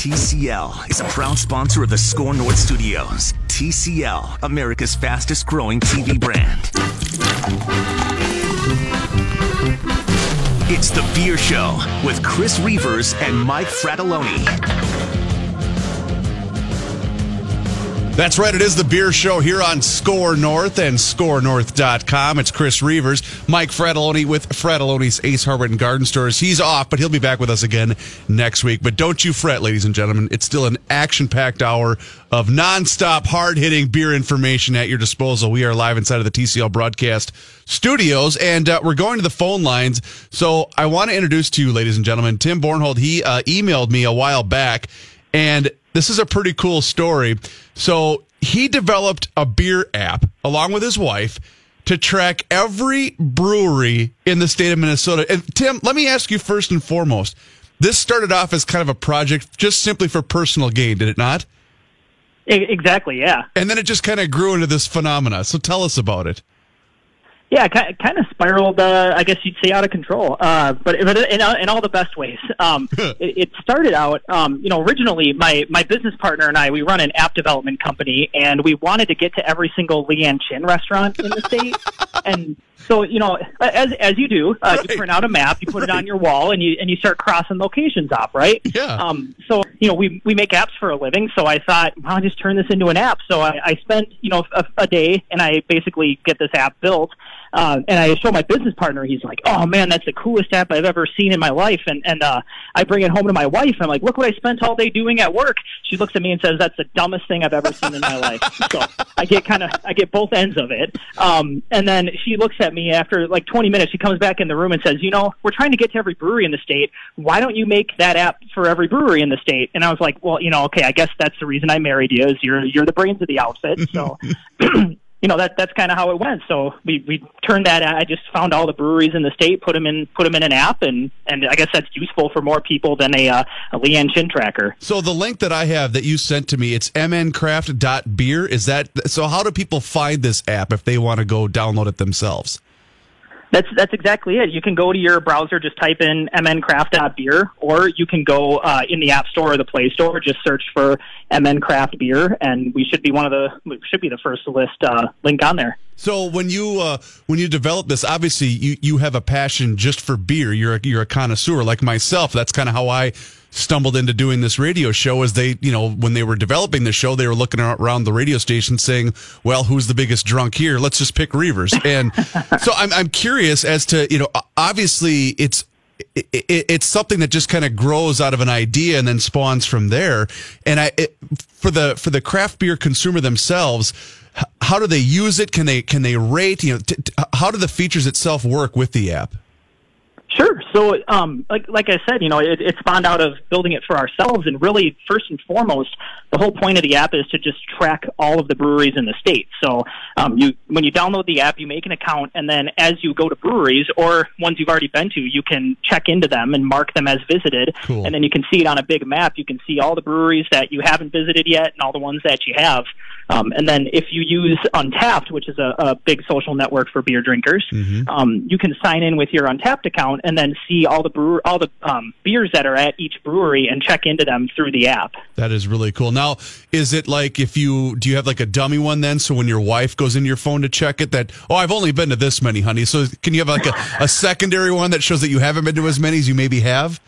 TCL is a proud sponsor of the Score North Studios. TCL, America's fastest growing TV brand. It's The Beer Show with Chris Reavers and Mike Fratelloni. That's right. It is the beer show here on Score North and scorenorth.com. It's Chris Reavers, Mike Fratelloni with Fratelloni's Ace Hardware and Garden Stores. He's off, but he'll be back with us again next week. But don't you fret, ladies and gentlemen. It's still an action packed hour of nonstop, hard hitting beer information at your disposal. We are live inside of the TCL broadcast studios and uh, we're going to the phone lines. So I want to introduce to you, ladies and gentlemen, Tim Bornhold. He uh, emailed me a while back and this is a pretty cool story. So he developed a beer app along with his wife to track every brewery in the state of Minnesota. And Tim, let me ask you first and foremost. This started off as kind of a project just simply for personal gain, did it not? Exactly, yeah. And then it just kind of grew into this phenomena. So tell us about it. Yeah, kind of spiraled. Uh, I guess you'd say out of control, uh, but, but in, in all the best ways. Um, it, it started out, um, you know, originally my my business partner and I we run an app development company, and we wanted to get to every single Leeann Chin restaurant in the state, and so you know, as as you do, uh, right. you print out a map, you put right. it on your wall, and you and you start crossing locations off, right? Yeah. Um, so you know, we we make apps for a living, so I thought, well, I'll just turn this into an app. So I, I spent you know a, a day, and I basically get this app built uh, and I show my business partner. He's like, "Oh man, that's the coolest app I've ever seen in my life." And and uh, I bring it home to my wife. I'm like, "Look what I spent all day doing at work." She looks at me and says, "That's the dumbest thing I've ever seen in my life." So I get kind of I get both ends of it. Um, and then she looks at me after like 20 minutes. She comes back in the room and says, "You know, we're trying to get to every brewery in the state. Why don't you make that app for every brewery in the state?" And I was like, "Well, you know, okay, I guess that's the reason I married you. Is you're you're the brains of the outfit." So. you know that that's kind of how it went. So we we turned that. I just found all the breweries in the state, put them in put them in an app, and and I guess that's useful for more people than a uh, a Leeann Chin tracker. So the link that I have that you sent to me, it's mncraft.beer. Is that so? How do people find this app if they want to go download it themselves? That's that's exactly it. You can go to your browser, just type in mncraft.beer, or you can go uh, in the App Store or the Play Store, just search for mncraft beer, and we should be one of the should be the first to list uh, link on there. So when you uh, when you develop this, obviously you you have a passion just for beer. You're a, you're a connoisseur like myself. That's kind of how I stumbled into doing this radio show as they, you know, when they were developing the show, they were looking around the radio station saying, well, who's the biggest drunk here? Let's just pick Reavers. And so I'm, I'm curious as to, you know, obviously it's, it, it, it's something that just kind of grows out of an idea and then spawns from there. And I, it, for the, for the craft beer consumer themselves, how do they use it? Can they, can they rate, you know, t- t- how do the features itself work with the app? Sure. So, um, like like I said, you know, it, it spawned out of building it for ourselves, and really, first and foremost, the whole point of the app is to just track all of the breweries in the state. So, um, you when you download the app, you make an account, and then as you go to breweries or ones you've already been to, you can check into them and mark them as visited, cool. and then you can see it on a big map. You can see all the breweries that you haven't visited yet, and all the ones that you have. Um, and then if you use Untappd, which is a, a big social network for beer drinkers, mm-hmm. um, you can sign in with your Untappd account and then see all the brewer, all the um, beers that are at each brewery and check into them through the app. That is really cool. Now, is it like if you do you have like a dummy one then? So when your wife goes into your phone to check it, that oh, I've only been to this many, honey. So can you have like a, a secondary one that shows that you haven't been to as many as you maybe have?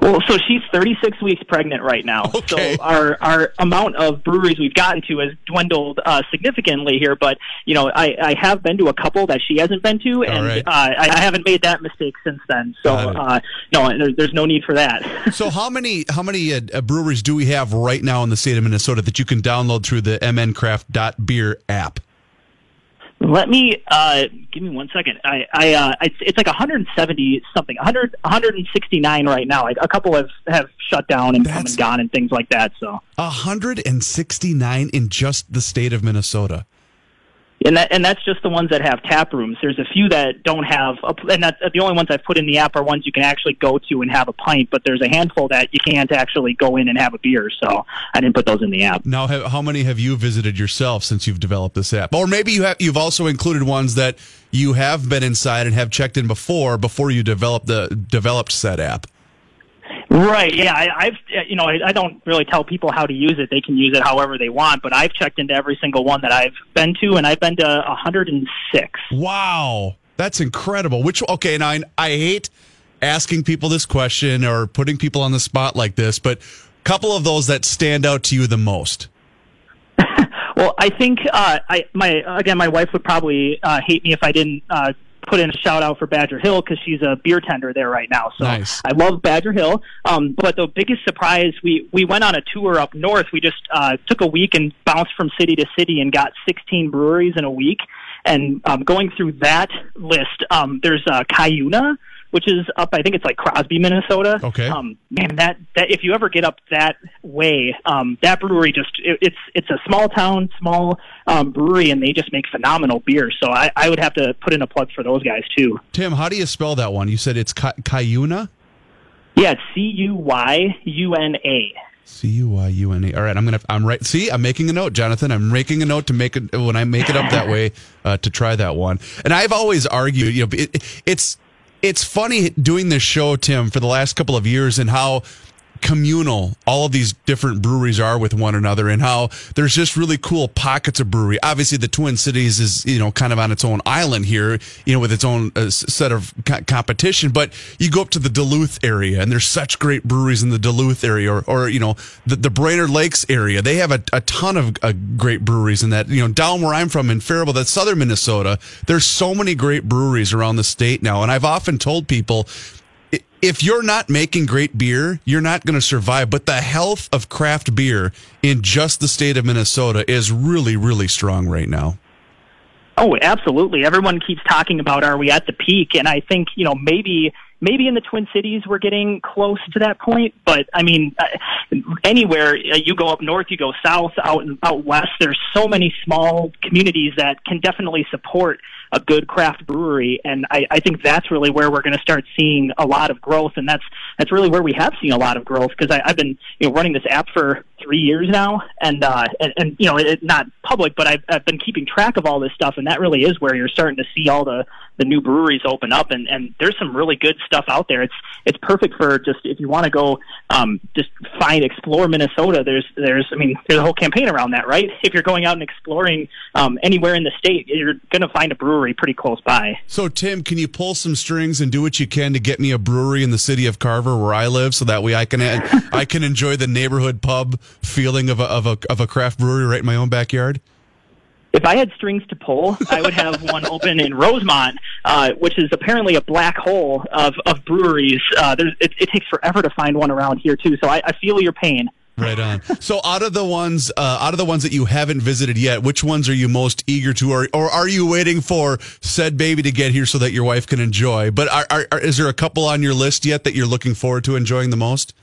Well, so she's 36 weeks pregnant right now. Okay. So our our amount of breweries we've gotten to has dwindled uh, significantly here. But you know, I, I have been to a couple that she hasn't been to, and right. uh, I, I haven't made that mistake since then. So uh, no, there, there's no need for that. so how many how many uh, uh, breweries do we have right now in the state of Minnesota that you can download through the mncraft.beer app? Let me uh, give me one second. I, I uh, it's, it's like 170 something, 100, 169 right now. Like a couple have have shut down and That's come and gone and things like that. So 169 in just the state of Minnesota and that and that's just the ones that have tap rooms. There's a few that don't have, a, and that's the only ones I've put in the app are ones you can actually go to and have a pint. But there's a handful that you can't actually go in and have a beer. So I didn't put those in the app. Now, how many have you visited yourself since you've developed this app? Or maybe you have you've also included ones that you have been inside and have checked in before before you developed the developed said app. Right. Yeah. I, I've you know I, I don't really tell people how to use it. They can use it however they want. But I've checked into every single one that I've been to, and I've been to 106. Wow, that's incredible. Which okay, and I, I hate asking people this question or putting people on the spot like this, but a couple of those that stand out to you the most. Well, I think uh, I my again my wife would probably uh, hate me if I didn't uh, put in a shout out for Badger Hill because she's a beer tender there right now. So Nice. I love Badger Hill. Um, but the biggest surprise we we went on a tour up north. We just uh, took a week and bounced from city to city and got 16 breweries in a week. And um, going through that list, um, there's uh, Cuyuna, which is up. I think it's like Crosby, Minnesota. Okay. Um, man, that that if you ever get up that way, um, that brewery just it, it's it's a small town, small um, brewery, and they just make phenomenal beer. So I, I would have to put in a plug for those guys too. Tim, how do you spell that one? You said it's Ki- Cuyuna? Yeah, it's C U Y U N A. C U Y U N A. All right, I'm gonna. I'm right. See, I'm making a note, Jonathan. I'm making a note to make it when I make it up that way uh, to try that one. And I've always argued, you know, it, it's it's funny doing this show, Tim, for the last couple of years, and how communal all of these different breweries are with one another and how there's just really cool pockets of brewery. Obviously the twin cities is you know kind of on its own island here you know with its own uh, set of co- competition. But you go up to the duluth area and there's such great breweries in the duluth area or, or you know the, the brainerd lakes area. They have a, a ton of uh, great breweries in that you know down where i'm from in faribault that's southern minnesota there's so many great breweries around the state now. And i've often told people if you're not making great beer, you're not going to survive. But the health of craft beer in just the state of Minnesota is really, really strong right now. Oh, absolutely. Everyone keeps talking about are we at the peak, and I think you know maybe maybe in the Twin Cities we're getting close to that point. But I mean, uh, anywhere uh, you go up north, you go south, out out west. There's so many small communities that can definitely support a good craft brewery, and I, I think that's really where we're going to start seeing a lot of growth, and that's that's really where we have seen a lot of growth because I've been you know running this app for three years now, and uh, and, and you know it, not public, but I've, I've been keeping track of all this stuff, and that really is where you're starting to see all the the new breweries open up, and and there's some really good stuff out there. It's it's perfect for just if you want to go um, just find explore Minnesota. There's there's I mean there's a whole campaign around that, right? If you're going out and exploring um, anywhere in the state, you're going to find a brewery pretty close by. So, Tim, can you pull some strings and do what you can to get me a brewery in the city of Carver, where I live, so that way I can I can enjoy the neighborhood pub feeling of a of a of a craft brewery right in my own backyard? If I had strings to pull, I would have one open in Rosemount, uh, which is apparently a black hole of, of breweries. Uh, there's, it, it takes forever to find one around here too, so I, I feel your pain. Right on. So, out of the ones, uh, out of the ones that you haven't visited yet, which ones are you most eager to, or, or are you waiting for said baby to get here so that your wife can enjoy? But are, are, are, is there a couple on your list yet that you're looking forward to enjoying the most?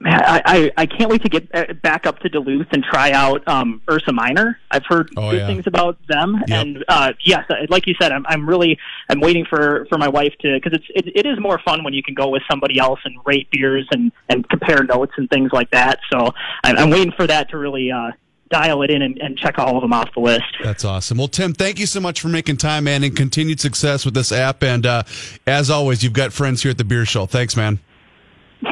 Man, I, I, I can't wait to get uh, back up to Duluth and try out um, Ursa Minor. I've heard Oh, good yeah. things about them, Yep. and uh, yes, uh, like you said, I'm, I'm really I'm waiting for, for my wife to because it's it, it is more fun when you can go with somebody else and rate beers and, and compare notes and things like that. So I'm, I'm waiting for that to really uh, dial it in and, and check all of them off the list. That's awesome. Well, Tim, thank you so much for making time, man, and continued success with this app. And uh, as always, you've got friends here at the Beer Show. Thanks, man.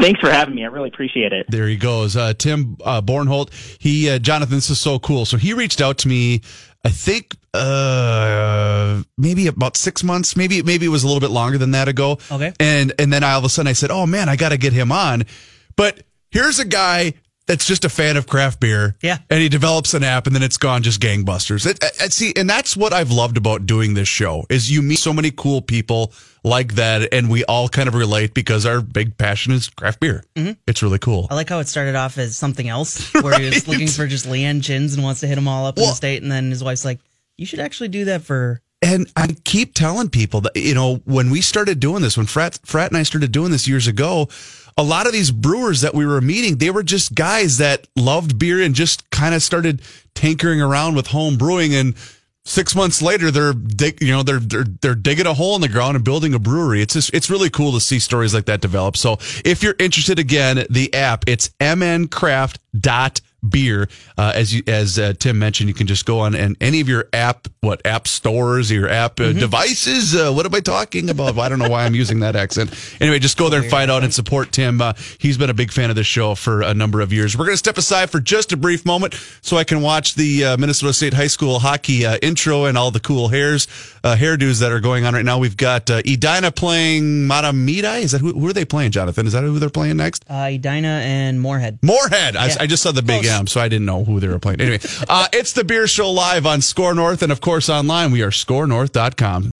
Thanks for having me. I really appreciate it. There he goes. Uh, Tim uh, Bornholt. He, uh, Jonathan, this is so cool. So he reached out to me, I think, uh, maybe about six months, maybe, maybe it was a little bit longer than that ago. Okay. And, and then I, all of a sudden I said, oh man, I got to get him on. But here's a guy that's just a fan of craft beer. Yeah. And he develops an app and then it's gone just gangbusters. It, it- it- see, and that's what I've loved about doing this show is you meet so many cool people like that and we all kind of relate because our big passion is craft beer. Mm-hmm. It's really cool. I like how it started off as something else, where he was looking for just Leeann Chins and wants to hit them all up in the state, and then his wife's like, "You should actually do that for." And I keep telling people that, you know, when we started doing this, when Frat, Frat and I started doing this years ago, a lot of these brewers that we were meeting, they were just guys that loved beer and just kind of started tinkering around with home brewing. And six months later, they're, dig, you know, they're, they're, they're digging a hole in the ground and building a brewery. It's just, it's really cool to see stories like that develop. So if you're interested again, the app, it's mncraft.beer. beer. Uh, as you, as uh, Tim mentioned, you can just go on and any of your app, what app stores, your app uh, devices. Uh, what am I talking about? I don't know why I'm using that accent. Anyway, just go there and find out and support Tim. Uh, he's been a big fan of this show for a number of years. We're going to step aside for just a brief moment so I can watch the uh, Minnesota State High School hockey uh, intro and all the cool hairs, uh, hairdos that are going on right now. We've got uh, Edina playing Matamidi. Is that who, who are they playing, Jonathan? Is that who they're playing next? Uh, Edina and Moorhead. Moorhead. I, Yeah. I just saw the big Close. M, so I didn't know who they were playing. Anyway, uh, it's the Beer Show live on Score North, and of course online. We are scorenorth.com.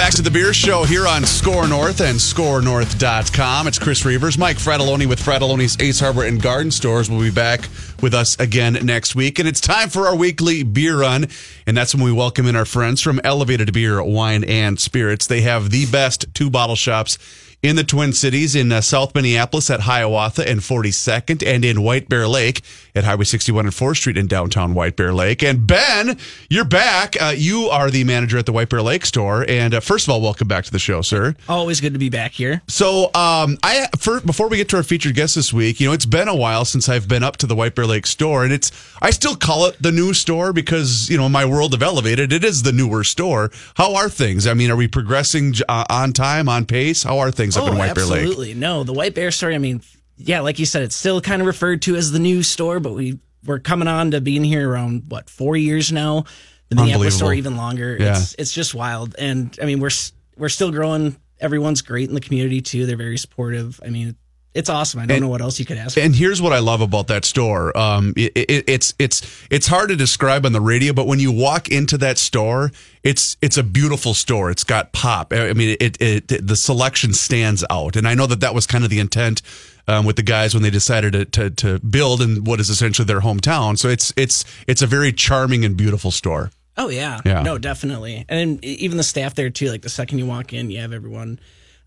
back to the Beer Show here on Score North and ScoreNorth.com. It's Chris Reavers, Mike Fratelloni with Fratelloni's Ace Hardware and Garden Stores We'll be back with us again next week. And it's time for our weekly beer run. And that's when we welcome in our friends from Elevated Beer, Wine, and Spirits. They have the best two bottle shops in the Twin Cities in uh, South Minneapolis at Hiawatha and 42nd, and in White Bear Lake at Highway 61 and 4th Street in downtown White Bear Lake. And Ben, you're back. Uh, you are the manager at the White Bear Lake store. And uh, first of all, welcome back to the show, sir. Always good to be back here. So, um, I for, before we get to our featured guest this week, you know, it's been a while since I've been up to the White Bear Lake store, and it's I still call it the new store because you know my world of elevated, it is the newer store. How are things? I mean, are we progressing uh, on time, on pace? How are things up in White Bear Lake? Oh, absolutely. No, the White Bear story. I mean, yeah, like you said, it's still kind of referred to as the new store, but we we're coming on to being here around what four years now. The Minneapolis store even longer. Yeah. It's it's just wild, and I mean we're we're still growing. Everyone's great in the community too. They're very supportive. I mean, it's awesome. I don't And- know what else you could ask. for. And here's what I love about that store. Um, it, it, it's it's it's hard to describe on the radio, but when you walk into that store, it's it's a beautiful store. It's got pop. I mean, it, it, the selection stands out, and I know that that was kind of the intent um, with the guys when they decided to, to to build in what is essentially their hometown. So it's it's it's a very charming and beautiful store. Oh yeah. Yeah. No, definitely. And even the staff there too. Like the second you walk in, you have everyone.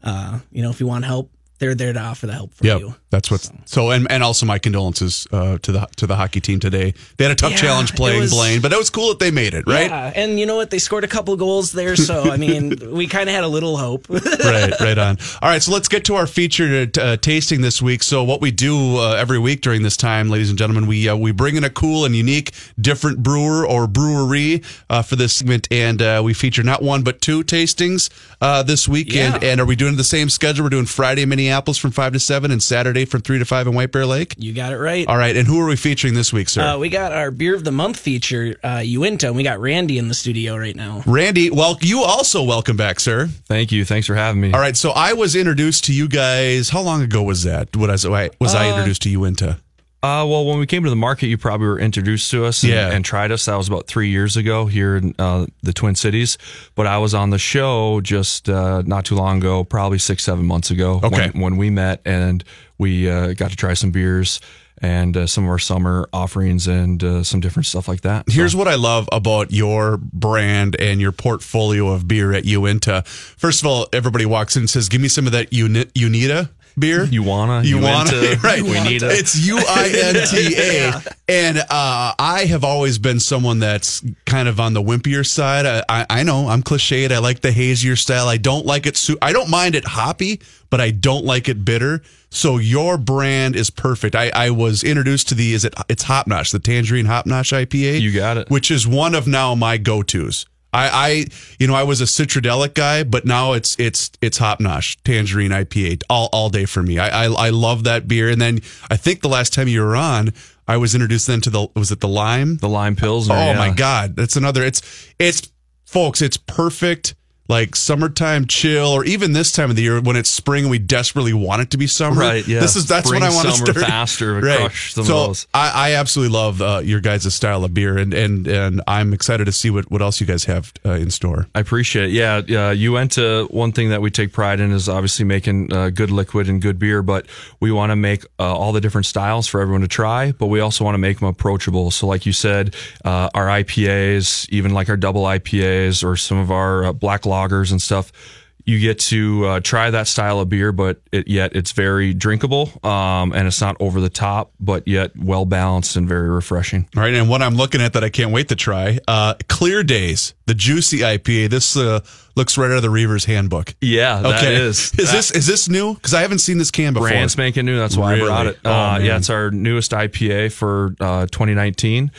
Uh, you know, if you want help, they're there to offer the help for Yep, you. that's what. So, and and also my condolences uh, to the to the hockey team today. They had a tough Yeah, challenge playing was- Blaine, but it was cool that they made it, right? Yeah, and you know what? They scored a couple goals there, so I mean, we kind of had a little hope. right, right on. All right, so let's get to our featured uh, tasting this week. So, what we do uh, every week during this time, ladies and gentlemen, we uh, we bring in a cool and unique, different brewer or brewery uh, for this segment, and uh, we feature not one but two tastings uh, this week. And, Yeah. and are we doing the same schedule? We're doing Friday in Minneapolis from five to seven, and Saturday from three to five in White Bear Lake. you got it right. All right, and who are we featuring this week, sir? Uh, we got our beer of the month feature, uh, Uinta, and we got Randy in the studio right now. Randy, well, you also welcome back, sir. Thank you. Thanks for having me. All right, so I was introduced to you guys. How long ago was that? What was I was I introduced to you into? Uh, well, when we came to the market, you probably were introduced to us and, Yeah. and tried us. That was about three years ago here in uh, the Twin Cities. But I was on the show just uh, not too long ago, probably six, seven months ago, Okay. when, when we met and we uh, got to try some beers and uh, some of our summer offerings and uh, some different stuff like that. So- Here's what I love about your brand and your portfolio of beer at Uinta. First of all, everybody walks in and says, "Give me some of that Uni- Unita beer." You wanna, You wanna, into, right? we need a- It's U I N T A, and uh, I have always been someone that's kind of on the wimpier side. I, I, I know I'm cliched. I like the hazier style. I don't like it. Su- I don't mind it hoppy, but I don't like it bitter. So your brand is perfect. I, I was introduced to the is it it's Hop Nosh, the Tangerine Hop Nosh IPA. You got it. Which is one of now my go tos. I, I, you know, I was a citradelic guy, but now it's it's it's Hop Nosh Tangerine IPA all all day for me. I, I I love that beer. And then I think the last time you were on, I was introduced then to the was it the lime? the lime pills. oh yeah. my god, that's another. It's it's folks, it's perfect. Like summertime chill, or even this time of the year when it's spring and we desperately want it to be summer. Right, yeah. This is that's Spring, when I want to summer start faster, crush some of so. I, I absolutely love uh, your guys' style of beer, and and and I'm excited to see what what else you guys have uh, in store. I appreciate it. Yeah, yeah. Uinta one thing that we take pride in is obviously making uh, good liquid and good beer, but we want to make uh, all the different styles for everyone to try, but we also want to make them approachable. So, like you said, uh, our IPAs, even like our double IPAs or some of our uh, black lagers and stuff, you get to uh, try that style of beer, but it, yet it's very drinkable um, and it's not over the top, but yet well balanced and very refreshing. All right, and what I'm looking at that I can't wait to try, uh, Clear Days, the juicy IPA. This uh, looks right out of the Reaver's handbook. Yeah, that Okay, is. is this is this new? Because I haven't seen this can before. brand spanking new. That's why Really? I brought it. Oh, Uh, yeah, it's our newest IPA for uh, 2019.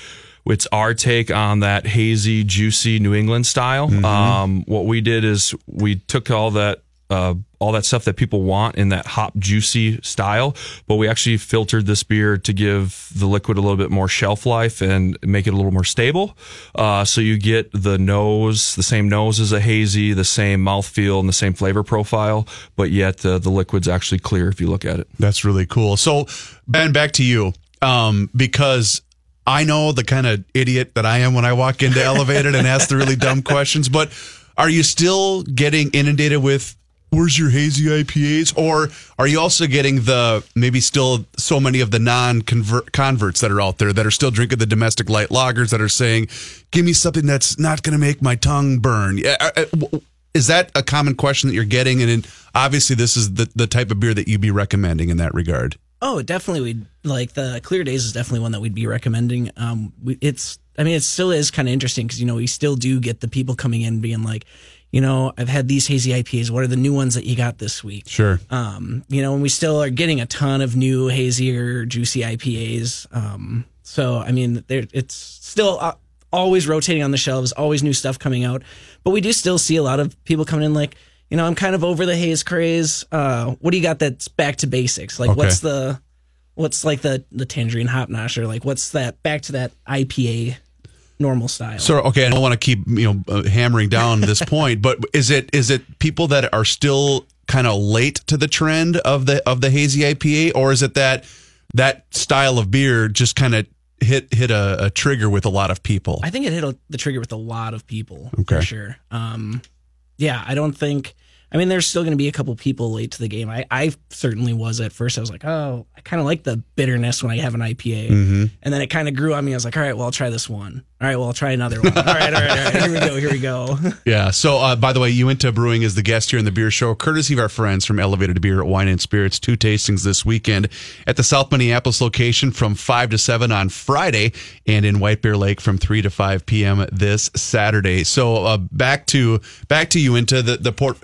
It's our take on that hazy, juicy New England style. Mm-hmm. Um, what we did is we took all that. Uh, all that stuff that people want in that hop juicy style, but we actually filtered this beer to give the liquid a little bit more shelf life and make it a little more stable. Uh, so you get the nose, the same nose as a hazy, the same mouthfeel, and the same flavor profile, but yet uh, the liquid's actually clear if you look at it. That's really cool. So, Ben, back to you, um, because I know the kind of idiot that I am when I walk into Elevated and ask the really dumb questions. But are you still getting inundated with? Where's your hazy IPAs? Or are you also getting the maybe still so many of the non converts that are out there that are still drinking the domestic light lagers that are saying, "Give me something that's not going to make my tongue burn"? Uh, uh, is that a common question that you're getting? And obviously, this is the, the type of beer that you'd be recommending in that regard. Oh, definitely. We'd like the Clear Days is definitely one that we'd be recommending. Um, we, it's, I mean, it still is kind of interesting because you know we still do get the people coming in being like, you know, I've had these hazy IPAs. What are the new ones that you got this week? Sure. Um, you know, and we still are getting a ton of new hazier, juicy IPAs. Um, so I mean, there it's still uh, always rotating on the shelves, always new stuff coming out. But we do still see a lot of people coming in like, you know, I'm kind of over the haze craze. Uh, what do you got that's back to basics? Like, Okay. what's the what's like the the tangerine hop nosh or like what's that back to that IPA normal style? So okay, I don't want to keep you know uh, hammering down this point, but is it is it people that are still kind of late to the trend of the of the hazy IPA, or is it that that style of beer just kind of hit hit a, a trigger with a lot of people? I think it hit a, the trigger with a lot of people Okay. for sure. Um, yeah, I don't think. I mean, there's still going to be a couple people late to the game. I, I certainly was at first. I was like, oh, I kind of like the bitterness when I have an IPA, Mm-hmm. and then it kind of grew on me. I was like, all right, well, I'll try this one. All right, well, I'll try another one. All right, all right, all right. Here we go. Here we go. Yeah. So, uh, by the way, Uinta brewing is the guest here in the beer show, courtesy of our friends from Elevated Beer, at Wine and Spirits. Two tastings this weekend at the South Minneapolis location from five to seven on Friday, and in White Bear Lake from three to five p.m. this Saturday. So, uh, back to back to you into the the port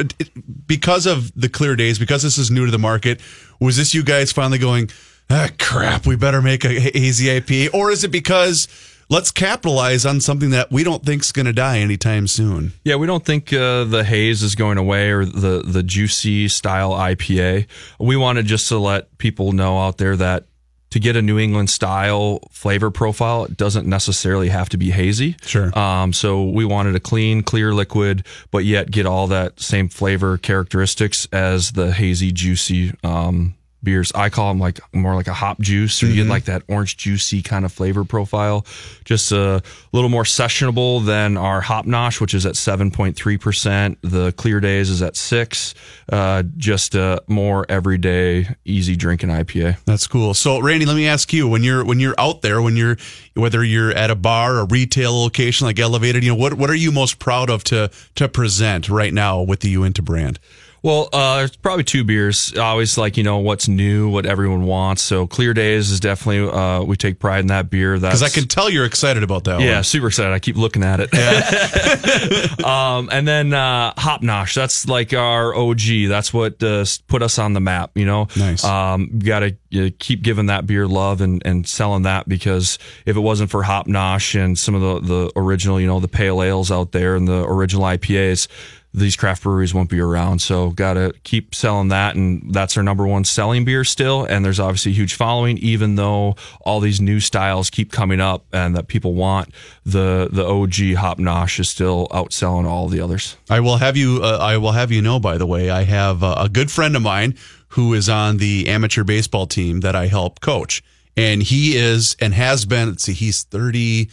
because of the clear days, because this is new to the market. Was this you guys finally going? Ah, crap, we better make a hazy IPA, or is it because let's capitalize on something that we don't think's going to die anytime soon? Yeah, we don't think uh, the haze is going away or the the juicy style IPA. We wanted just to let people know out there that to get a New England style flavor profile, it doesn't necessarily have to be hazy. Sure. Um, so we wanted a clean, clear liquid, but yet get all that same flavor characteristics as the hazy, juicy um, beers. I call them like more like a hop juice, or you get like that orange juicy kind of flavor profile. Just a little more sessionable than our hop nosh, which is at seven point three percent. The clear days is at six. Uh, just a more everyday, easy drinking IPA. That's cool. So, Randy, let me ask you: when you're when you're out there, when you're whether you're at a bar, a retail location like Elevated, you know what what are you most proud of to to present right now with the Uinta brand? Well, uh, there's probably two beers. I always like, you know, what's new, what everyone wants. So Clear Days is definitely, uh, we take pride in that beer. That's, Because I can tell you're excited about that. yeah, one. super excited. I keep looking at it. um, and then uh, Hop Nosh, that's like our OG. That's what uh, put us on the map, you know? Nice. Um, got to you keep giving that beer love and, and selling that because if it wasn't for Hop Nosh and some of the, the original, you know, the pale ales out there and the original IPAs, these craft breweries won't be around. So got to keep selling that. And that's our number one selling beer still. And there's obviously a huge following, even though all these new styles keep coming up and that people want. The, the OG Hop Nosh is still outselling all the others. I will have you. Uh, I will have you know. By the way, I have uh, a good friend of mine who is on the amateur baseball team that I help coach, and he is and has been. Let's see, he's thirty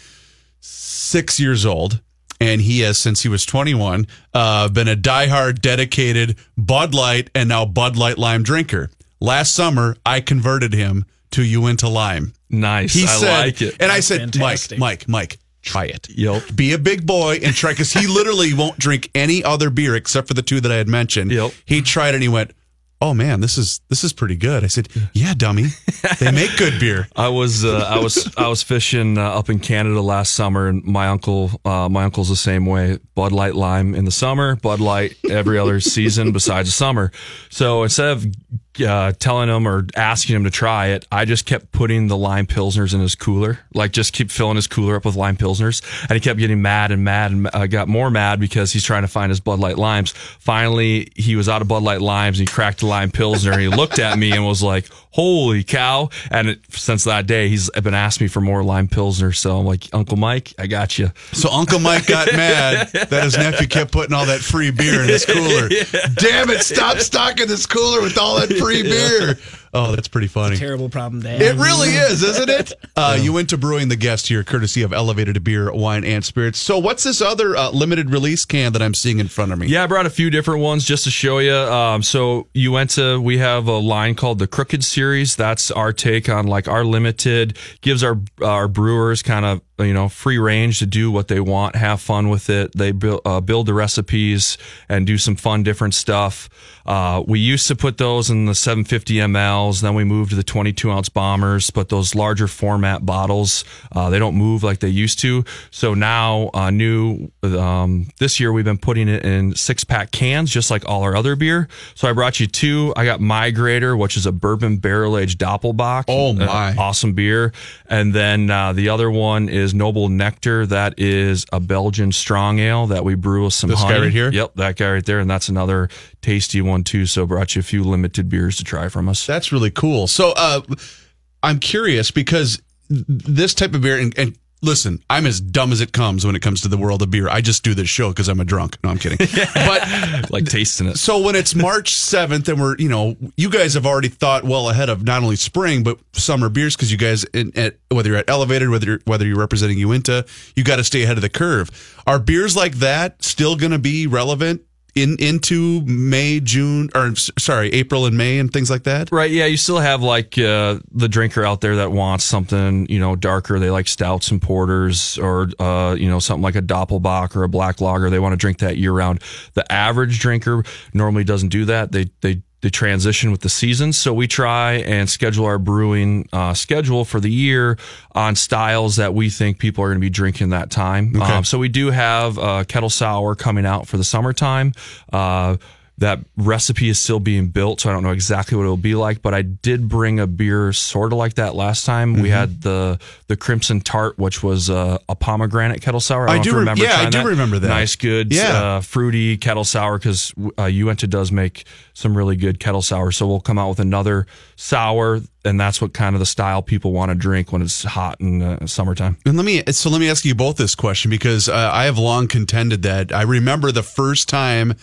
six years old. And he has, since he was 21, uh, been a diehard, dedicated Bud Light and now Bud Light Lime drinker. Last summer, I converted him to Uinta Lime. Nice. He I said, like it. and I said, fantastic. Mike, Mike, Mike, try it. Yep. Be a big boy and try because he literally won't drink any other beer except for the two that I had mentioned. Yep. He tried and he went, "Oh man, this is this is pretty good." I said, "Yeah, dummy, they make good beer." I was uh, I was I was fishing uh, up in Canada last summer, and my uncle uh, my uncle's the same way. Bud Light lime in the summer, Bud Light every other season besides the summer. So instead of uh, telling him or asking him to try it, I just kept putting the lime pilsners in his cooler, like just keep filling his cooler up with lime pilsners, and he kept getting mad and mad and uh, got more mad because he's trying to find his Bud Light limes. Finally, he was out of Bud Light limes. And he cracked the lime pilsner. and he looked at me and was like, "Holy cow!" And it, since that day, he's been asking me for more lime pilsner. So I'm like, Uncle Mike, I got you. So Uncle Mike got mad that his nephew kept putting all that free beer in his cooler. Damn it! Stop stocking this cooler with all that free beer. Oh, that's pretty funny. Terrible problem to It really is, isn't it? Uh, Uinta brewing the guest here, courtesy of Elevated Beer, Wine, and Spirits. So, what's this other uh, limited release can that I'm seeing in front of me? Yeah, I brought a few different ones just to show you. Um, so Uinta, we have a line called the Crooked Series. That's our take on like our limited, gives our our brewers kind of you know free range to do what they want, have fun with it. They build uh, build the recipes and do some fun different stuff. Uh, we used to put those in the 750 mLs. Then we moved to the 22 ounce bombers, but those larger format bottles, uh, they don't move like they used to. So now, uh, new um, this year, we've been putting it in six pack cans, just like all our other beer. So I brought you two. I got Migrator, which is a bourbon barrel aged Doppelbock. Oh, Uh, my. awesome beer. And then uh, the other one is Noble Nectar. That is a Belgian strong ale that we brew with some This guy right here? Yep, that guy right there. And that's another tasty one too. So brought you a few limited beers to try from us. That's really cool. So, uh, I'm curious because this type of beer, and, and listen, I'm as dumb as it comes when it comes to the world of beer. I just do this show because I'm a drunk. No, I'm kidding. but like tasting it. So when it's March 7th and we're, you know, you guys have already thought well ahead of not only spring but summer beers because you guys in, at whether you're at Elevated whether you're, whether you're representing Uinta, you got to stay ahead of the curve. Are beers like that still going to be relevant in into May, June or sorry, April and May and things like that? Right, yeah, you still have like uh, the drinker out there that wants something, you know, darker. They like stouts and porters, or uh, you know, something like a Doppelbock or a black lager. They want to drink that year round. The average drinker normally doesn't do that. They they they transition with the seasons. So we try and schedule our brewing uh, schedule for the year on styles that we think people are going to be drinking that time. Um, so we do have uh, kettle sour coming out for the summertime. Uh, that recipe is still being built, so I don't know exactly what it'll be like. But I did bring a beer sort of like that last time. Mm-hmm. We had the the Crimson Tart, which was uh, a pomegranate kettle sour. I know do re- remember. yeah, I do remember that. Nice, good, Yeah. uh, fruity kettle sour because uh, Uinta does make some really good kettle sour. So we'll come out with another sour, and that's what kind of the style people want to drink when it's hot in uh, summertime. And let me so let me ask you both this question because uh, I have long contended that I remember the first time,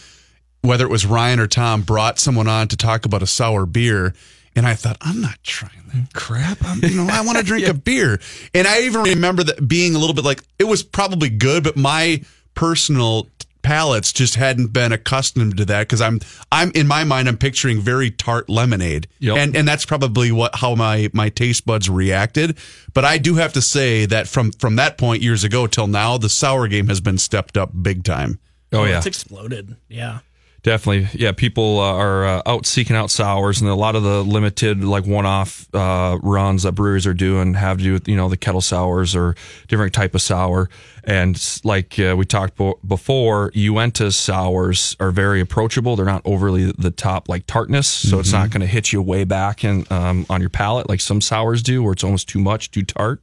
whether it was Ryan or Tom, brought someone on to talk about a sour beer, and I thought I'm not trying that crap. I'm, you know, I want to drink a beer, and I even remember that being a little bit like it was probably good, but my personal palates just hadn't been accustomed to that because I'm I'm in my mind I'm picturing very tart lemonade Yep. and and that's probably what how my my taste buds reacted but I do have to say that from from that point years ago till now the sour game has been stepped up big time Oh, oh yeah, It's exploded. Yeah. Definitely, yeah. People uh, are uh, out seeking out sours, and a lot of the limited, like one-off uh, runs that breweries are doing have to do with you know the kettle sours or different type of sour. And like uh, we talked bo- before, Uinta sours are very approachable. They're not overly the top like tartness, so it's not going to hit you way back and um, on your palate like some sours do, where it's almost too much, too tart.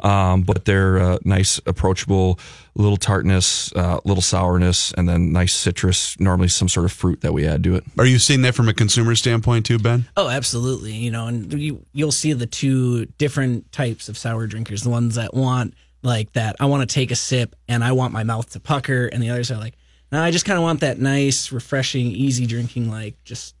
Um, but they're uh, nice, approachable, little tartness, uh, little sourness, and then nice citrus. Normally, some sort of fruit that we add to it. are you seeing that from a consumer standpoint too Ben Oh, absolutely. You know, and you you'll see the two different types of sour drinkers. The ones that want like that, I want to take a sip and I want my mouth to pucker, and the others are like, no, I just kind of want that nice, refreshing, easy drinking, like just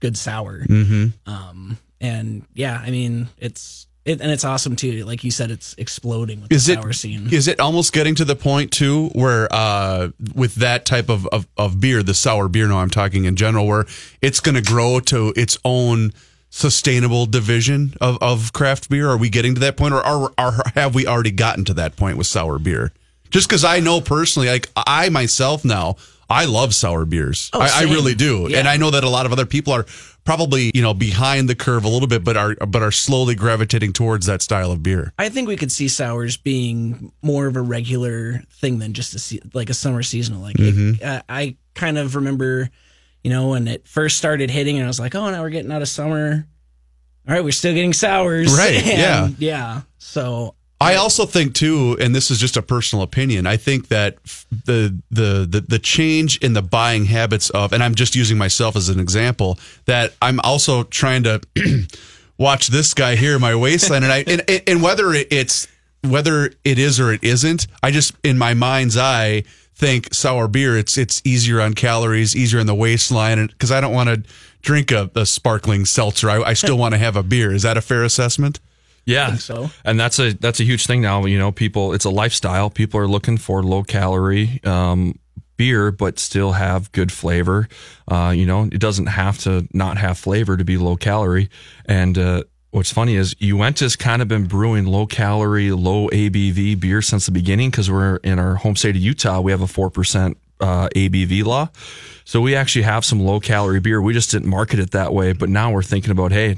good sour. Mm-hmm. Um, and yeah, I mean, it's it, and it's awesome too. Like you said, it's exploding with is the it sour scene. is it almost getting to the point too where uh with that type of of, of beer the sour beer now I'm talking in general where it's going to grow to its own sustainable division of, of craft beer? Are we getting to that point, or are, are have we already gotten to that point with sour beer? Just because I know personally, like I myself now, I love sour beers. Oh, I, I really do, Yeah. and I know that a lot of other people are probably you know behind the curve a little bit, but are but are slowly gravitating towards that style of beer. I think we could see sours being more of a regular thing than just a se- like a summer seasonal. Like it, uh, I kind of remember, you know, when it first started hitting, and I was like, oh, now we're getting out of summer. All right, we're still getting sours, Right, yeah. And, yeah. So I also think too, and this is just a personal opinion. I think that the, the the the change in the buying habits of, and I'm just using myself as an example, that I'm also trying to watch this guy here, my waistline, and I and, and- and whether it's whether it is or it isn't, I just in my mind's eye think sour beer. It's it's easier on calories, easier in the waistline, and because I don't want to drink a, a sparkling seltzer, I, I still want to have a beer. Is that a fair assessment? Yeah, so. and that's a that's a huge thing now. You know, people it's a lifestyle. People are looking for low calorie um, beer, but still have good flavor. Uh, you know, it doesn't have to not have flavor to be low calorie. And uh, what's funny is Uintas kind of been brewing low calorie, low ABV beer since the beginning because we're in our home state of Utah. We have a four percent uh, ABV law. So we actually have some low calorie beer. We just didn't market it that way, but now we're thinking about, hey,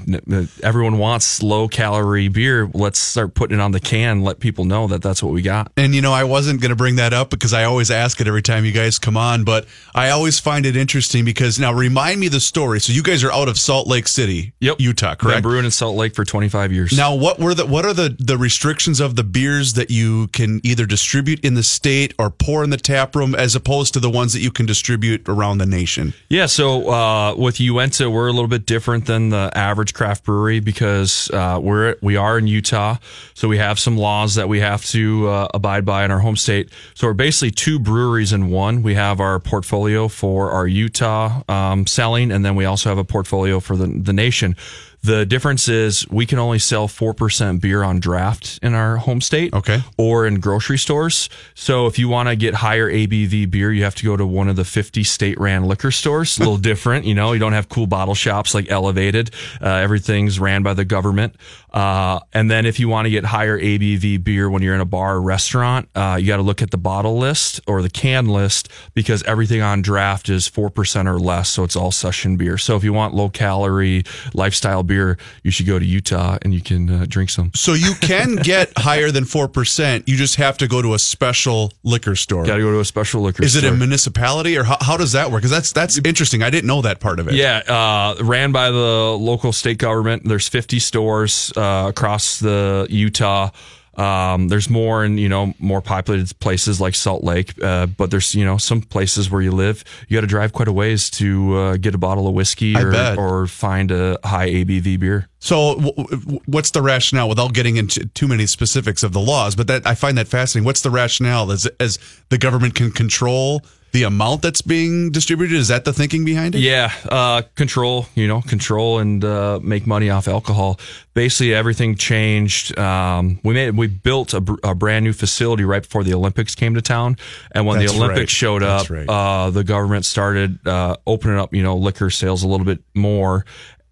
everyone wants low calorie beer. Let's start putting it on the can. Let people know that that's what we got. And you know, I wasn't going to bring that up because I always ask it every time you guys come on, but I always find it interesting because now remind me the story. So you guys are out of Salt Lake City, Yep, Utah, correct? Been brewing in Salt Lake for 25 years. Now, what were the what are the the restrictions of the beers that you can either distribute in the state or pour in the tap room, as opposed to the ones that you can distribute around the nation? Yeah, so uh, with Uinta, we're a little bit different than the average craft brewery because uh, we're we are in Utah, so we have some laws that we have to uh, abide by in our home state. So we're basically two breweries in one. We have our portfolio for our Utah um, selling, and then we also have a portfolio for the the nation. The difference is we can only sell 4% beer on draft in our home state Okay. or in grocery stores. So if you want to get higher ABV beer, you have to go to one of the 50 state ran liquor stores. A little different, you know, you don't have cool bottle shops like Elevated. Uh, everything's ran by the government. Uh, and then if you want to get higher ABV beer when you're in a bar or restaurant, uh, you got to look at the bottle list or the can list because everything on draft is 4% or less. So it's all session beer. So if you want low calorie lifestyle beer, you should go to Utah and you can uh, drink some. So you can get higher than four percent. You just have to go to a special liquor store. Got to go to a special liquor store. Is it a municipality or how, how does that work? Because that's that's interesting. I didn't know that part of it. Yeah, uh, ran by the local state government. There's 50 stores uh, across the Utah. Um, there's more in you know more populated places like Salt Lake, uh, but there's you know some places where you live, you got to drive quite a ways to uh, get a bottle of whiskey or, or find a high ABV beer. So, w- w- what's the rationale without getting into too many specifics of the laws? But that I find that fascinating. What's the rationale? As as the government can control the amount that's being distributed? Is that the thinking behind it? Yeah, uh, control, you know, control and uh, make money off alcohol. Basically, everything changed. Um, we made we built a, a brand new facility right before the Olympics came to town, and when That's the Olympics right. showed up, right. uh, the government started uh, opening up, you know, liquor sales a little bit more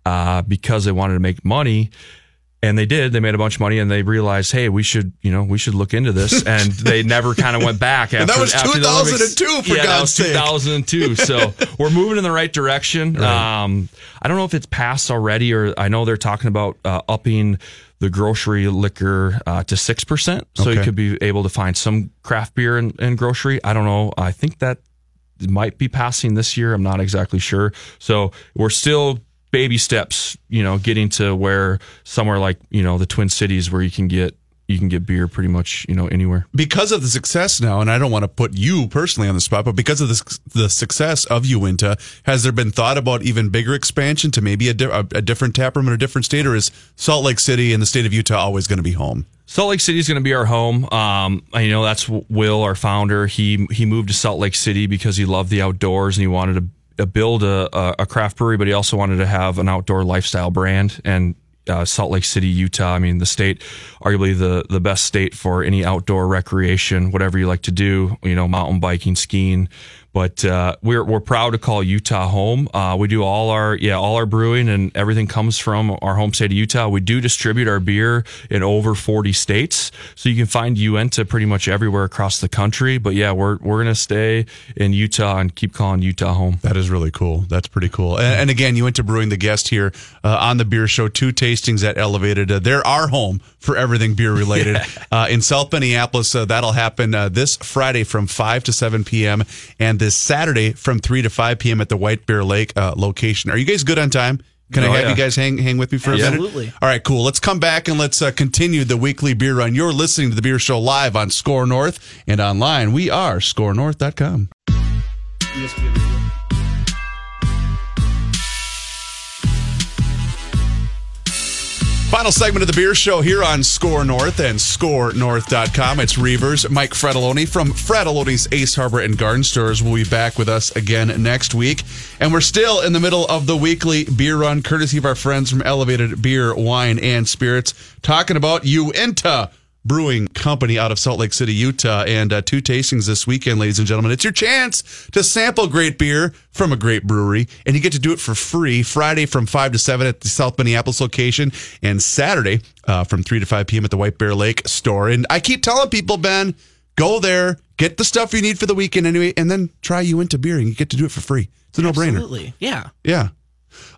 uh, because they wanted to make money. And they did. They made a bunch of money, and they realized, hey, we should, you know, we should look into this. And they never kind of went back. After, And that was after the 2002, for yeah, that was sake. 2002. So we're moving in the right direction. Um, I don't know if it's passed already, or I know they're talking about uh, upping the grocery liquor uh, to six percent, so you could be able to find some craft beer in, in grocery. I don't know. I think that might be passing this year. I'm not exactly sure. So we're still baby steps, you know, getting to where somewhere like you know the Twin Cities where you can get you can get beer pretty much you know anywhere. because of the success now, and I don't want to put you personally on the spot, but because of the, the success of Uinta, has there been thought about even bigger expansion to maybe a, di- a, a different tap room in a different state, or is Salt Lake City and the state of Utah always going to be home? Salt Lake City is going to be our home. Um, you know, that's Will, our founder. He he moved to Salt Lake City because he loved the outdoors and he wanted to uh, build a, a, craft brewery, but he also wanted to have an outdoor lifestyle brand. And uh, Salt Lake City, Utah, I mean, the state, arguably the the best state for any outdoor recreation, whatever you like to do. You know, mountain biking, skiing, but uh, we're we're proud to call Utah home. Uh, we do all our yeah all our brewing and everything comes from our home state of Utah. We do distribute our beer in over 40 states, so you can find Uinta pretty much everywhere across the country. But yeah, we're we're gonna stay in Utah and keep calling Utah home. That is really cool. That's pretty cool. And, and again, Uinta Brewing the Guest here uh, on the beer show. Two tastings at Elevated. Uh, they're our home for everything beer related uh, in South Minneapolis. Uh, that'll happen uh, this Friday from 5 to 7 p.m. and this Saturday from 3 to 5 p.m. at the White Bear Lake uh, location. Are you guys good on time? Can I Oh, have yeah. you guys hang hang with me for a minute? Absolutely. All right, cool. Let's come back and let's uh, continue the weekly beer run. You're listening to the Beer Show live on Score North and online. We are scorenorth.com. Final segment of the beer show here on Score North and scorenorth.com. It's Reavers. Mike Fratallone from Fratallone's Ace Hardware and Garden Stores will be back with us again next week. And we're still in the middle of the weekly beer run, courtesy of our friends from Elevated Beer, Wine, and Spirits, talking about Uinta. Brewing Company out of Salt Lake City, Utah, and uh, two tastings this weekend, ladies and gentlemen. It's your chance to sample great beer from a great brewery, and you get to do it for free Friday from 5 to 7 at the South Minneapolis location, and Saturday uh, from 3 to 5 p.m. at the White Bear Lake store. And I keep telling people, Ben, go there, get the stuff you need for the weekend anyway, and then try Uinta beer, and you get to do it for free. It's a no brainer. Absolutely. Yeah. Yeah.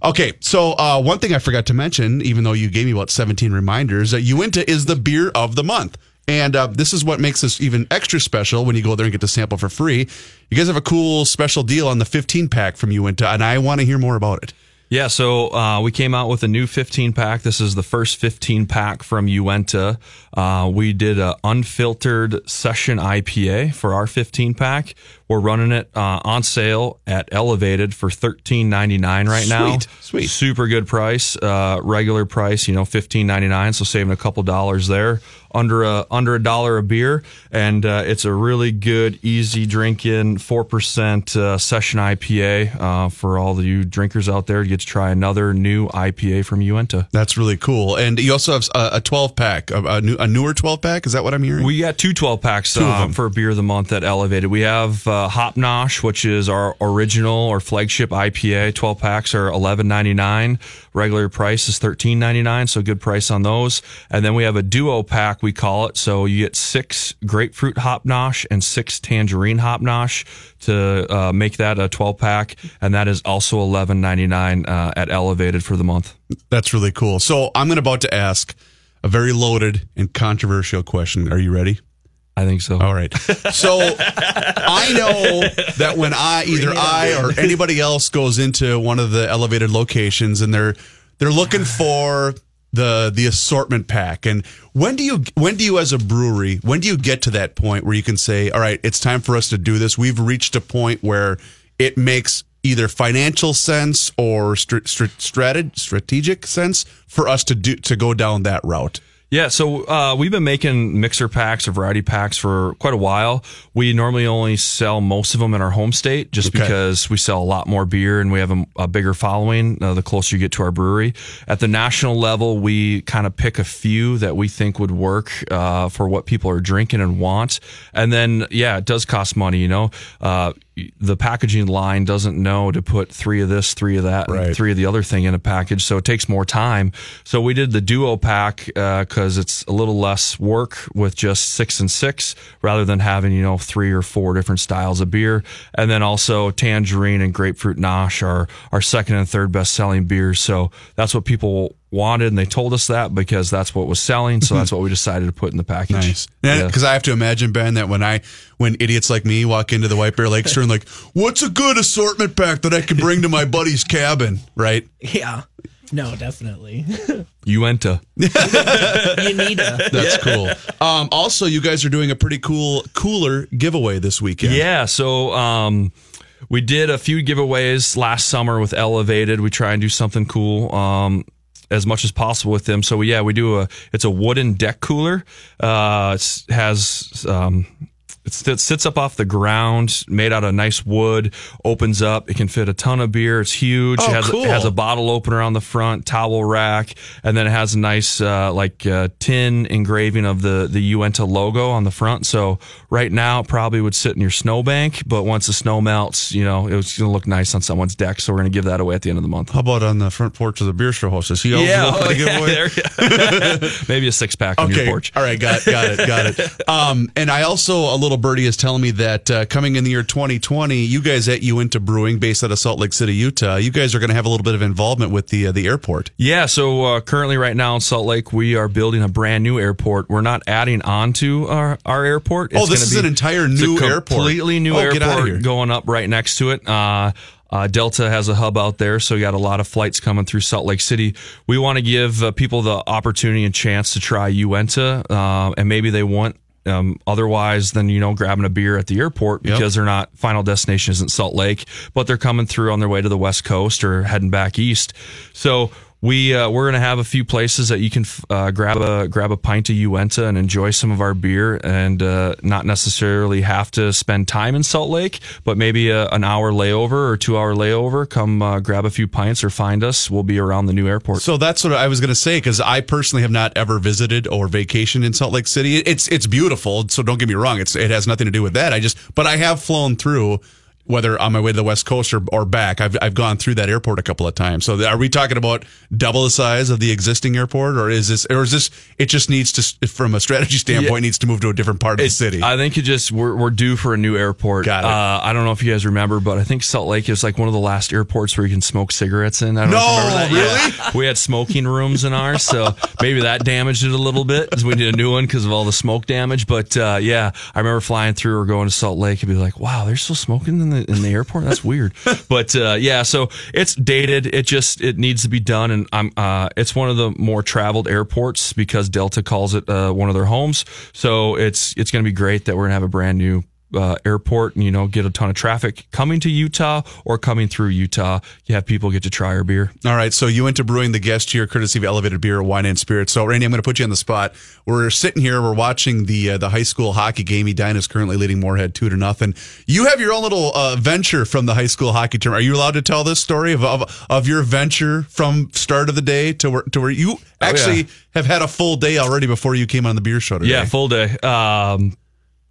Okay, so uh, one thing I forgot to mention, even though you gave me about 17 reminders, uh, Uinta is the beer of the month. And uh, this is what makes this even extra special when you go there and get to sample for free. You guys have a cool special deal on the 15 pack from Uinta, and I want to hear more about it. Yeah, so uh, we came out with a new 15 pack. This is the first 15 pack from Uinta. Uh, we did a unfiltered session IPA for our 15 pack. We're running it uh, on sale at Elevated for $13.99 right now. Sweet, sweet. Super good price. Uh, regular price, you know, $15.99. So saving a couple dollars there. Under a under a dollar a beer, and uh, it's a really good, easy drinking four percent uh, session IPA uh, for all the you drinkers out there. You get to try another new IPA from Uinta. That's really cool. And you also have a, a 12 pack, a, a, new, a newer 12 pack. Is that what I'm hearing? We got two 12 packs of uh, for beer of the month at Elevated. We have uh, Hop Nosh, which is our original or flagship IPA. 12 packs are $11.99. Regular price is $13.99, so good price on those. And then we have a duo pack, we call it. So you get six grapefruit Hop Nosh and six tangerine Hop Nosh to uh, make that a 12 pack. And that is also $11.99 uh, at Elevated for the month. That's really cool. So I'm going about to ask a very loaded and controversial question. Are you ready? I think so. All right. So I know that when I either I or anybody else goes into one of the elevated locations and they're they're looking for the the assortment pack and when do you when do you as a brewery when do you get to that point where you can say all right it's time for us to do this we've reached a point where it makes either financial sense or strateg- strategic sense for us to do to go down that route Yeah, so uh, we've been making mixer packs or variety packs for quite a while. We normally only sell most of them in our home state just Okay. because we sell a lot more beer and we have a, a bigger following uh, the closer you get to our brewery. At the national level, we kind of pick a few that we think would work uh, for what people are drinking and want. And then, yeah, it does cost money, you know. Uh, the packaging line doesn't know to put three of this, three of that, Right. and three of the other thing in a package, so it takes more time. So we did the duo pack because it's a little less work with just six and six rather than having you know three or four different styles of beer. And then also tangerine and grapefruit nosh are our second and third best selling beers. So that's what people wanted, and they told us that because that's what was selling. So that's what we decided to put in the package. Nice. Yeah. Because I have to imagine, Ben, that when I when idiots like me walk into the White Bear Lake store and like, what's a good assortment pack that I can bring to my buddy's cabin? Right? Yeah. No, definitely. Uinta. you need to. That's cool. Um, also, you guys are doing a pretty cool cooler giveaway this weekend. Yeah, so um, we did a few giveaways last summer with Elevated. We try and do something cool. Um, as much as possible with them. So yeah, we do a. It's a wooden deck cooler. Uh, it has um, It's, it sits up off the ground, made out of nice wood, opens up. It can fit a ton of beer. It's huge. Oh, it, has, cool. it has a bottle opener on the front, towel rack, and then it has a nice uh, like uh, tin engraving of the the Uinta logo on the front. So right now, it probably would sit in your snowbank, but once the snow melts, you know, it's going to look nice on someone's deck. So we're going to give that away at the end of the month. How about on the front porch of the beer show host? Is he eligible for oh, yeah, there- maybe a six pack on your porch. All right, got it, got it, got it. Um, and I also a little birdie is telling me that uh, coming in the year 2020, you guys at Uinta Brewing, based out of Salt Lake City, Utah, you guys are going to have a little bit of involvement with the uh, the airport. Yeah, so uh, currently, right now in Salt Lake, we are building a brand new airport. We're not adding on to our, our airport. Oh, this gonna is an entire it's new airport. Completely new Oh, get outta here. airport going up right next to it. Uh, uh, Delta has a hub out there, so you got a lot of flights coming through Salt Lake City. We want to give uh, people the opportunity and chance to try Uinta, uh, and maybe they want um, otherwise than you know grabbing a beer at the airport Yep. because they're not final destination isn't Salt Lake, but they're coming through on their way to the West Coast or heading back east. So we uh, we're gonna have a few places that you can uh, grab a grab a pint of Uinta and enjoy some of our beer, and uh, not necessarily have to spend time in Salt Lake, but maybe a, an hour layover or two hour layover. Come uh, grab a few pints or find us. We'll be around the new airport. So that's what I was to say because I personally have not ever visited or vacationed in Salt Lake City. It's it's beautiful, so don't get me wrong. It's it has nothing to do with that. I just but I have flown through. Whether on my way to the West Coast or, or back, I've, I've gone through that airport a couple of times. So are we talking about double the size of the existing airport, or is this, or is this? It just needs to, from a strategy standpoint, needs to move to a different part of the city. I think it just we're, we're due for a new airport. Got it. Uh, I don't know if you guys remember, but I think Salt Lake is like one of the last airports where you can smoke cigarettes in. I don't know if you No, remember that. Yeah. we had smoking rooms in ours, so maybe that damaged it a little bit. We need a new one because of all the smoke damage. But uh, yeah, I remember flying through or going to Salt Lake and be like, "Wow, they're still smoking in the in the airport. That's weird." but uh, yeah, so it's dated. It just it needs to be done, and I'm uh, it's one of the more traveled airports because Delta calls it uh, one of their homes. So it's it's going to be great that we're going to have a brand new uh, airport and you know get a ton of traffic coming to Utah or coming through Utah. You have people get to try our beer. All right, so Uinta brewing the guest here, courtesy of Elevated Beer, Wine and Spirits. So, Randy, I'm going to put you on the spot. We're sitting here, we're watching the uh, the high school hockey game. Edina is currently leading Moorhead two to nothing. You have your own little uh, venture from the high school hockey tournament. Are you allowed to tell this story of of, of your venture from start of the day to where to where you actually have had a full day already before you came on the beer show today? Yeah, full day. Um,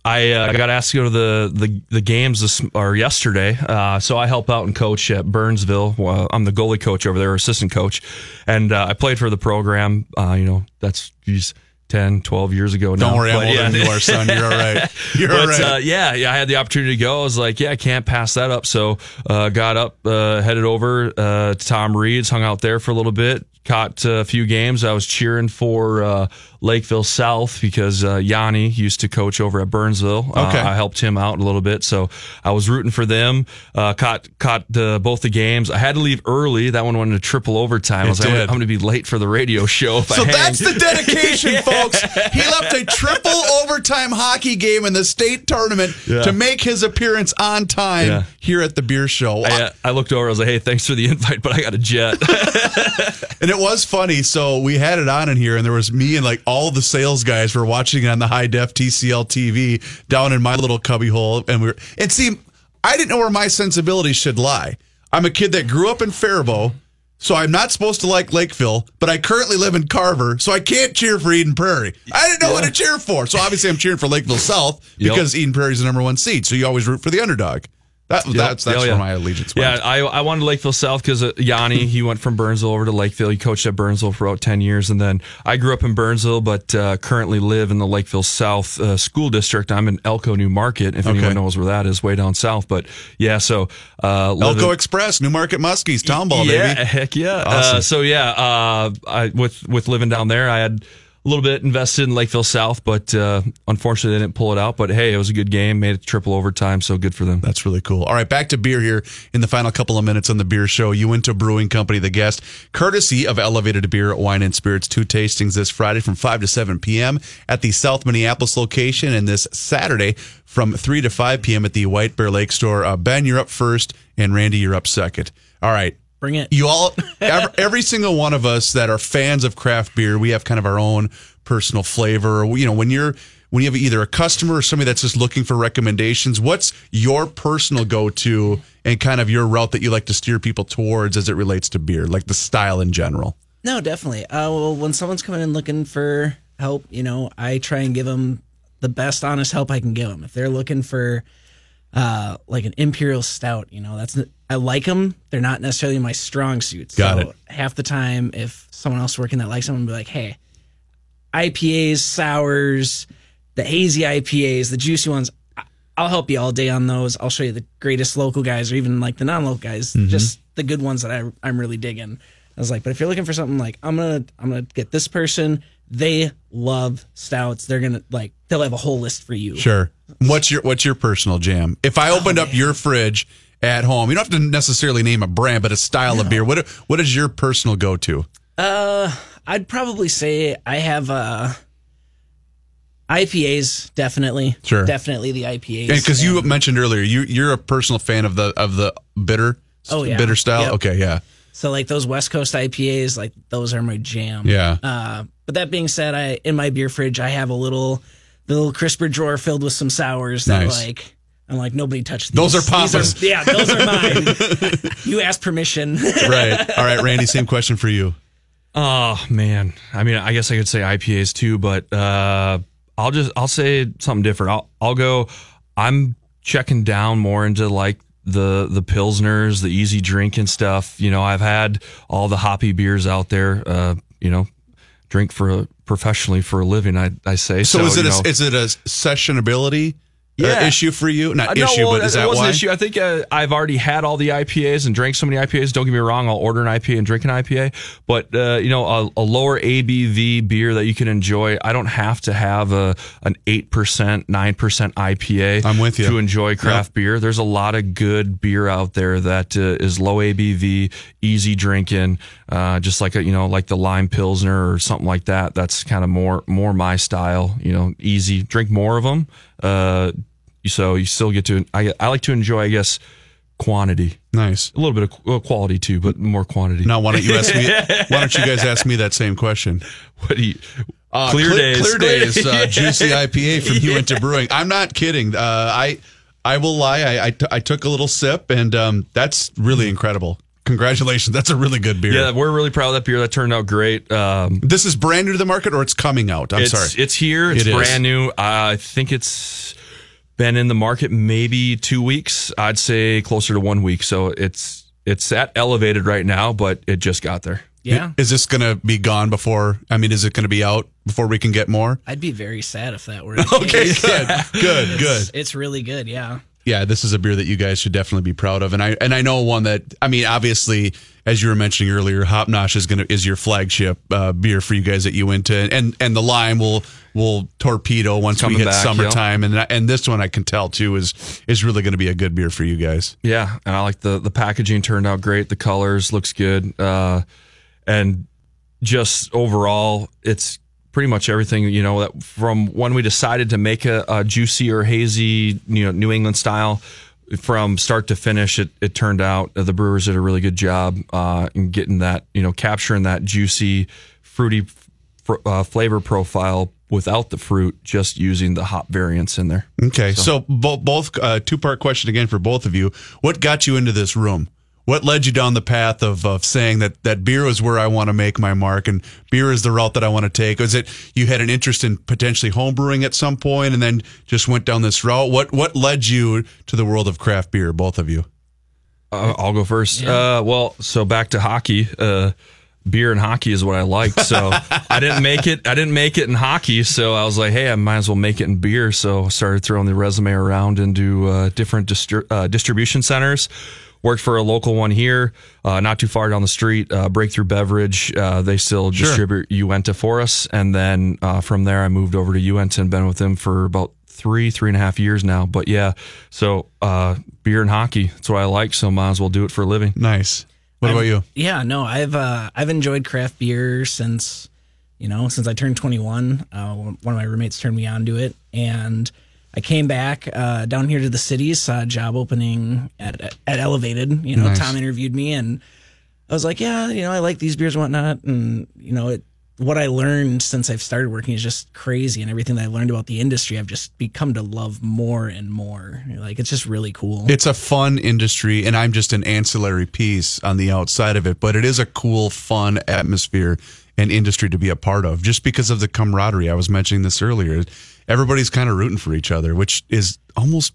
I uh, got asked to go to the the, the games this or yesterday, uh, so I help out and coach at Burnsville. Well, I'm the goalie coach over there, assistant coach, and uh, I played for the program. Uh, you know, that's geez, 10, 12 years ago now. Don't worry, I'm older yeah. than you are, son. You're all right. You're but all right. uh, yeah, yeah, I had the opportunity to go. I was like, yeah, I can't pass that up. So uh, got up, uh, headed over uh, to Tom Reid's, hung out there for a little bit, caught a few games. I was cheering for uh, Lakeville South because uh, Yanni used to coach over at Burnsville. Uh, Okay. I helped him out a little bit, so I was rooting for them. Uh, caught caught uh, both the games. I had to leave early. That one went into triple overtime. I was like, I'm did. gonna- I'm going to be late for the radio show. If So I that's the dedication, folks. He left a triple overtime hockey game in the state tournament Yeah. to make his appearance on time Yeah. here at the beer show. I, uh, I looked over. I was like, "Hey, thanks for the invite, but I got a jet." and it was funny. So we had it on in here, and there was me and like all the sales guys were watching it on the high def TCL TV down in my little cubby hole, and we were. And see, I didn't know where my sensibilities should lie. I'm a kid that grew up in Faribault. So I'm not supposed to like Lakeville, but I currently live in Carver, so I can't cheer for Eden Prairie. I didn't know what to cheer for. So obviously I'm cheering for Lakeville South Yep. because Eden Prairie is the number one seed. So you always root for the underdog. That, that's that's Oh, where my allegiance went. Yeah, I, I wanted Lakeville South because uh, Yanni, he went from Burnsville over to Lakeville. He coached at Burnsville for about 10 years. And then I grew up in Burnsville, but uh, currently live in the Lakeville South uh, school district. I'm in Elko New Market, if Okay. anyone knows where that is, way down south. But yeah, so. Uh, Elko in- Express, Newmarket Muskies, town ball, yeah, baby. heck yeah. Awesome. Uh, so yeah, uh, I, with with living down there, I had a little bit invested in Lakeville South, but uh, unfortunately, they didn't pull it out. But hey, it was a good game. Made it triple overtime, so good for them. That's really cool. All right, back to beer here in the final couple of minutes on the beer show. Uinta Brewing Company, the guest, courtesy of Elevated Beer, Wine and Spirits. Two tastings this Friday from 5 to 7 p.m. at the South Minneapolis location, and this Saturday from 3 to 5 p.m. at the White Bear Lake store. Uh, ben, you're up first, and Randy, you're up second. All right. Bring it. You all, every, every single one of us that are fans of craft beer, we have kind of our own personal flavor. You know, when you're when you have either a customer or somebody that's just looking for recommendations, what's your personal go to and kind of your route that you like to steer people towards as it relates to beer, like the style in general? No, definitely. Uh, well, when someone's coming in looking for help, you know, I try and give them the best honest help I can give them. If they're looking for uh, like an imperial stout, you know, that's I like them. They're not necessarily my strong suits. Got so it. Half the time, if someone else working that likes them, I'll be like, hey, IPAs, sours, the hazy IPAs, the juicy ones. I'll help you all day on those. I'll show you the greatest local guys, or even like the non-local guys, Mm-hmm. just the good ones that I, I'm really digging. I was like, but if you're looking for something like I'm gonna I'm gonna get this person. They love stouts. They're gonna like they'll have a whole list for you. Sure. What's your What's your personal jam? If I opened up your fridge at home, you don't have to necessarily name a brand, but a style of beer. What What is your personal go to? Uh, I'd probably say I have uh IPAs definitely. Sure. definitely the IPAs. Because you mentioned earlier, you you're a personal fan of the of the bitter. Oh, yeah. bitter style. Yep. Okay, yeah, So like those West Coast IPAs, like those are my jam. yeah. Uh, but that being said, I in my beer fridge I have a little the little crisper drawer filled with some sours that Nice. like I'm like nobody touched Those these. are These Papa's. yeah, those are mine. you asked permission. right. All right, Randy. Same question for you. Oh man, I mean, I guess I could say IPAs too, but uh, I'll just I'll say something different. I'll I'll go. I'm checking down more into like the the pilsners, the easy drinking stuff. You know, I've had all the hoppy beers out there. Uh, you know, drink for professionally for a living. I I say So, so. is it a, know. is it a sessionability uh, Yeah. issue for you? Not Uh, no, issue, well, but is that wasn't why? an issue. I think uh, I've already had all the IPAs and drank so many IPAs. Don't get me wrong, I'll order an IPA and drink an IPA. But uh, you know, a, a lower ABV beer that you can enjoy. I don't have to have a an eight percent, nine percent IPA. I'm with you. to enjoy craft beer. There's a lot of good beer out there that uh, is low ABV, easy drinking, uh, just like a you know like the lime pilsner or something like that. That's kind of more more my style. You know, easy. Drink more of them. Uh, so you still get to. I, I like to enjoy, I guess, quantity. nice. A little bit of qu- quality too, but more quantity. Now, why don't you ask me? why don't you guys ask me that same question? What do you? Uh, clear Cle- days. Clear days. Uh, juicy IPA from Uinta Brewing. I'm not kidding. Uh, I I will lie. I, I, t- I took a little sip, and um, that's really incredible. Congratulations. That's a really good beer. Yeah, we're really proud of that beer. That turned out great. Um, This is brand new to the market, or it's coming out. I'm it's, sorry. It's here. It's It is. brand new. I think it's been in the market maybe two weeks. I'd say closer to one week. So it's it's at elevated right now, but it just got there. yeah, Is this going to be gone before? I mean, is it going to be out before we can get more? I'd be very sad if that were the Okay, case. good, good, good. It's, it's really good. Yeah. Yeah, this is a beer that you guys should definitely be proud of, and I and I know one that I mean, obviously, as you were mentioning earlier, Hop Nosh is gonna is your flagship uh, beer for you guys that Uinta, and and the lime will will torpedo once we hit back, summertime, and and this one I can tell too is is really going to be a good beer for you guys. Yeah, and I like the the packaging turned out great. The colors looks good, uh, and just overall, it's pretty much everything you know that from when we decided to make a, a juicy or hazy, you know, New England style. From start to finish, it, it turned out the brewers did a really good job uh, in getting that, you know, capturing that juicy, fruity fr- uh, flavor profile without the fruit, just using the hop variants in there. Okay, so, bo- both uh, two part question again for both of you. What got you into this room? What led you down the path of, of saying that, that beer is where I want to make my mark and beer is the route that I want to take? Was it you had an interest in potentially homebrewing at some point and then just went down this route? What what led you to the world of craft beer, both of you? Uh, I'll go first. Uh, well, so back to hockey. Uh, beer and hockey is what I liked. So I didn't make it. I didn't make it in hockey. So I was like, hey, I might as well make it in beer. So I started throwing the resume around into uh, different distri- uh, distribution centers. Worked for a local one here, uh, not too far down the street. Uh, Breakthrough Beverage. Uh, they still distribute Uinta for us. And then uh, from there, I moved over to Uinta and been with them for about three, three and a half years now. But yeah, so uh, beer and hockey. That's what I like. So might as well do it for a living. Nice. What about you? Yeah, no, I've uh, I've enjoyed craft beer since you know since I turned 21. Uh, one of my roommates turned me on to it, and I came back uh, down here to the city, saw a job opening at at Elevated. You know, Nice. Tom interviewed me, and I was like, yeah, you know, I like these beers and whatnot, and you know, it what I learned since I've started working is just crazy, and everything that I learned about the industry, I've just become to love more and more. Like it's just really cool. It's a fun industry, and I'm just an ancillary piece on the outside of it, but it is a cool, fun atmosphere and industry to be a part of just because of the camaraderie. I was mentioning this earlier. Everybody's kind of rooting for each other, which is almost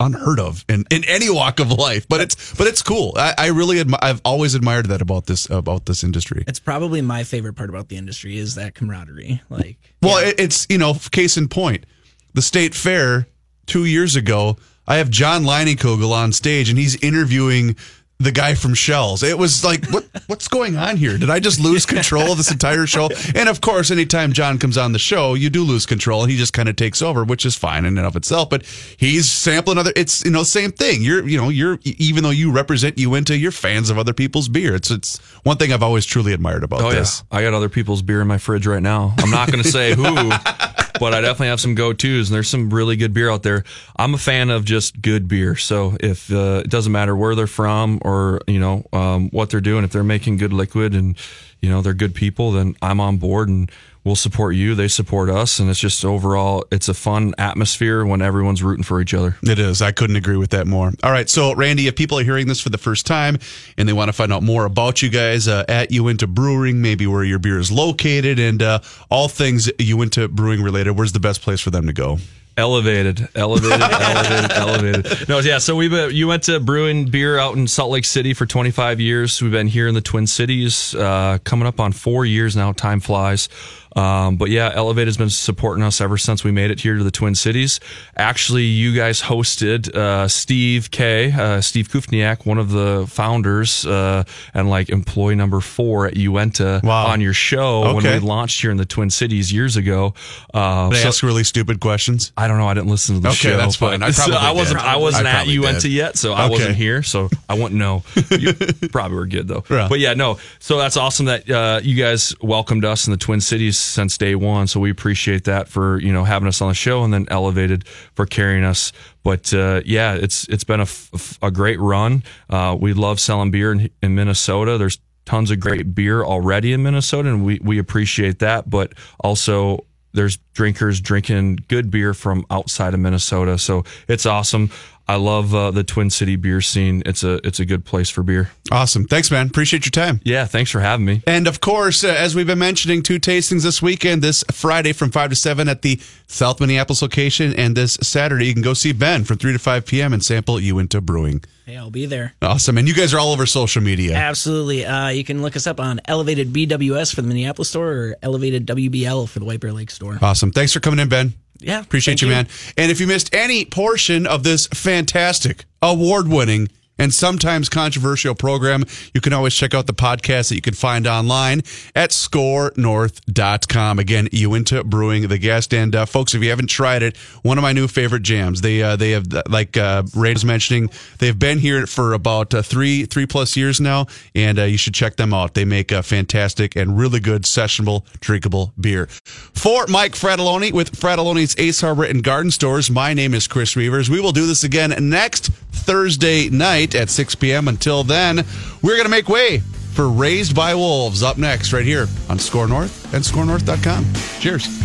unheard of in, in any walk of life. But it's but it's cool. I, I really admi- I've always admired that about this about this industry. It's probably my favorite part about the industry is that camaraderie. Like, Well, it, it's you know, case in point, the state fair two years ago. I have John Leinenkugel on stage, and he's interviewing the guy from Schell's. It was like, what what's going on here? Did I just lose control of this entire show? And of course, anytime John comes on the show, you do lose control, and he just kind of takes over, which is fine in and of itself. But he's sampling other. It's you know same thing. You're you know you're even though you represent Uinta, you're fans of other people's beer. It's it's one thing I've always truly admired about Oh this. yeah, I got other people's beer in my fridge right now. I'm not going to say who, but I definitely have some go tos, and there's some really good beer out there. I'm a fan of just good beer, so if uh, it doesn't matter where they're from or you know um, what they're doing, if they're making good liquid and you know they're good people, then I'm on board and. We'll support you. They support us, and it's just overall, it's a fun atmosphere when everyone's rooting for each other. It is. I couldn't agree with that more. All right. So, Randy, if people are hearing this for the first time and they want to find out more about you guys uh, at Uinta Brewing, maybe where your beer is located, and uh, all things Uinta Brewing related, where's the best place for them to go? Elevated, elevated, elevated, elevated. No, yeah. So we Uinta brewing beer out in Salt Lake City for 25 years. We've been here in the Twin Cities, uh, coming up on four years now. Time flies. Um, but yeah, Elevated's been supporting us ever since we made it here to the Twin Cities. Actually, you guys hosted uh, Steve K, uh, Steve Kuftinec, one of the founders uh, and like employee number four at Uinta Wow. on your show when we launched here in the Twin Cities years ago. Uh, They so- ask really stupid questions. I don't know. I didn't listen to the Okay, show. that's fine. I so I wasn't. did. I wasn't I at Uinta did. yet, so I wasn't here. So I wouldn't know. You probably were good though. Yeah. But yeah, no. So that's awesome that uh, you guys welcomed us in the Twin Cities since day one. So we appreciate that for you know having us on the show and then elevated for carrying us. But uh, yeah, it's it's been a, f- a great run. Uh, we love selling beer in, in Minnesota. There's tons of great beer already in Minnesota, and we we appreciate that. But also there's drinkers drinking good beer from outside of Minnesota. So it's awesome. I love uh, the Twin City beer scene. It's a it's a good place for beer. Awesome. Thanks, man. Appreciate your time. Yeah, thanks for having me. And of course, uh, as we've been mentioning, two tastings this weekend, this Friday from 5 to 7 at the South Minneapolis location, and this Saturday you can go see Ben from 3 to 5 p.m. and sample Uinta Brewing. hey, I'll be there. Awesome. And you guys are all over social media. Absolutely. Uh, you can look us up on Elevated BWS for the Minneapolis store or Elevated WBL for the White Bear Lake store. Awesome. Thanks for coming in, Ben. Yeah. Appreciate thank you, man. And if you missed any portion of this fantastic, award winning, and sometimes controversial program, you can always check out the podcast that you can find online at scorenorth.com. Again, Uinta Brewing, the guest. And uh, folks, if you haven't tried it, one of my new favorite jams. They uh, they have, like uh, Ray was mentioning, they've been here for about uh, three three plus years now, and uh, you should check them out. They make a fantastic and really good sessionable, drinkable beer. For Mike Fratallone with Fratallone's Ace Hardware and Garden Stores, my name is Chris Reavers. We will do this again next Thursday night at 6 p.m. Until then, we're going to make way for Raised by Wolves up next, right here on Score North and scorenorth.com. Cheers.